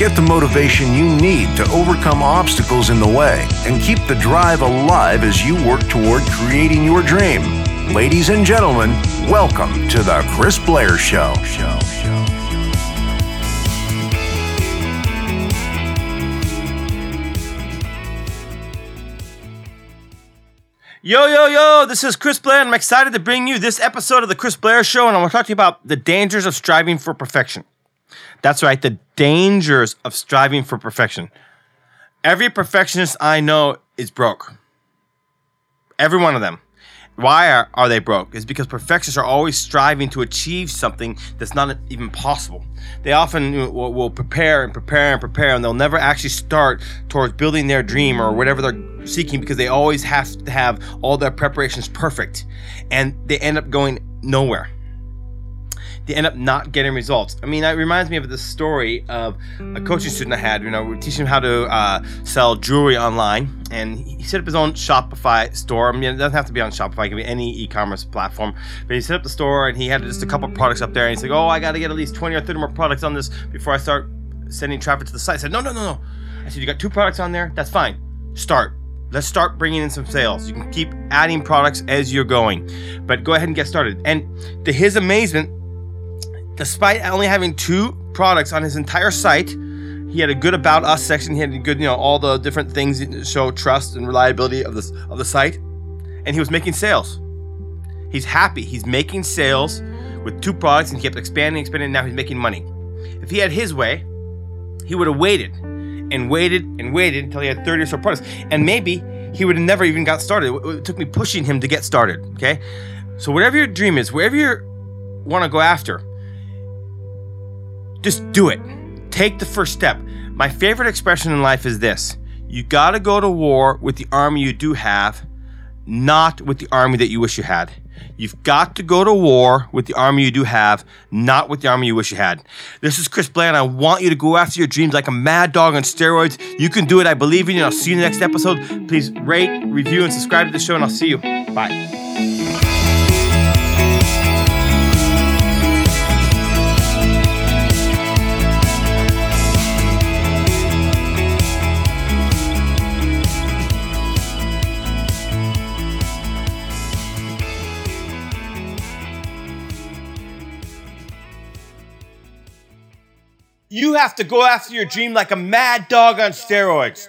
Get the motivation you need to overcome obstacles in the way and keep the drive alive as you work toward creating your dream. Ladies and gentlemen, welcome to the Chris Blair Show. Yo, yo, yo, this is Chris Blair, and I'm excited to bring you this episode of The Chris Blair Show, and I want to talk to you about the dangers of striving for perfection. That's right, the dangers of striving for perfection. Every perfectionist I know is broke. Every one of them. Why are, are they broke? Is because perfectionists are always striving to achieve something that's not even possible. They often will, will prepare and prepare and prepare, and they'll never actually start towards building their dream or whatever they're seeking because they always have to have all their preparations perfect, and they end up going nowhere they end up not getting results. I mean, that reminds me of the story of a coaching student I had. You know, we're teaching him how to uh, sell jewelry online, and he set up his own Shopify store. I mean, it doesn't have to be on Shopify; it can be any e-commerce platform. But he set up the store, and he had just a couple products up there. And he's like, "Oh, I got to get at least twenty or thirty more products on this before I start sending traffic to the site." I said, "No, no, no, no." I said, "You got two products on there? That's fine. Start." Let's start bringing in some sales. You can keep adding products as you're going, but go ahead and get started. And to his amazement, despite only having two products on his entire site, he had a good about us section. He had a good, you know, all the different things that show trust and reliability of this of the site, and he was making sales. He's happy. He's making sales with two products and he kept expanding, expanding. And now he's making money. If he had his way, he would have waited and waited and waited until he had 30 or so products, and maybe he would have never even got started. It took me pushing him to get started. Okay, so whatever your dream is, wherever you want to go after, just do it. Take the first step. My favorite expression in life is this you got to go to war with the army you do have, not with the army that you wish you had. You've got to go to war with the army you do have, not with the army you wish you had. This is Chris Blair, and I want you to go after your dreams like a mad dog on steroids. You can do it. I believe in you. I'll see you in the next episode. Please rate, review, and subscribe to the show, and I'll see you. Bye. You have to go after your dream like a mad dog on steroids.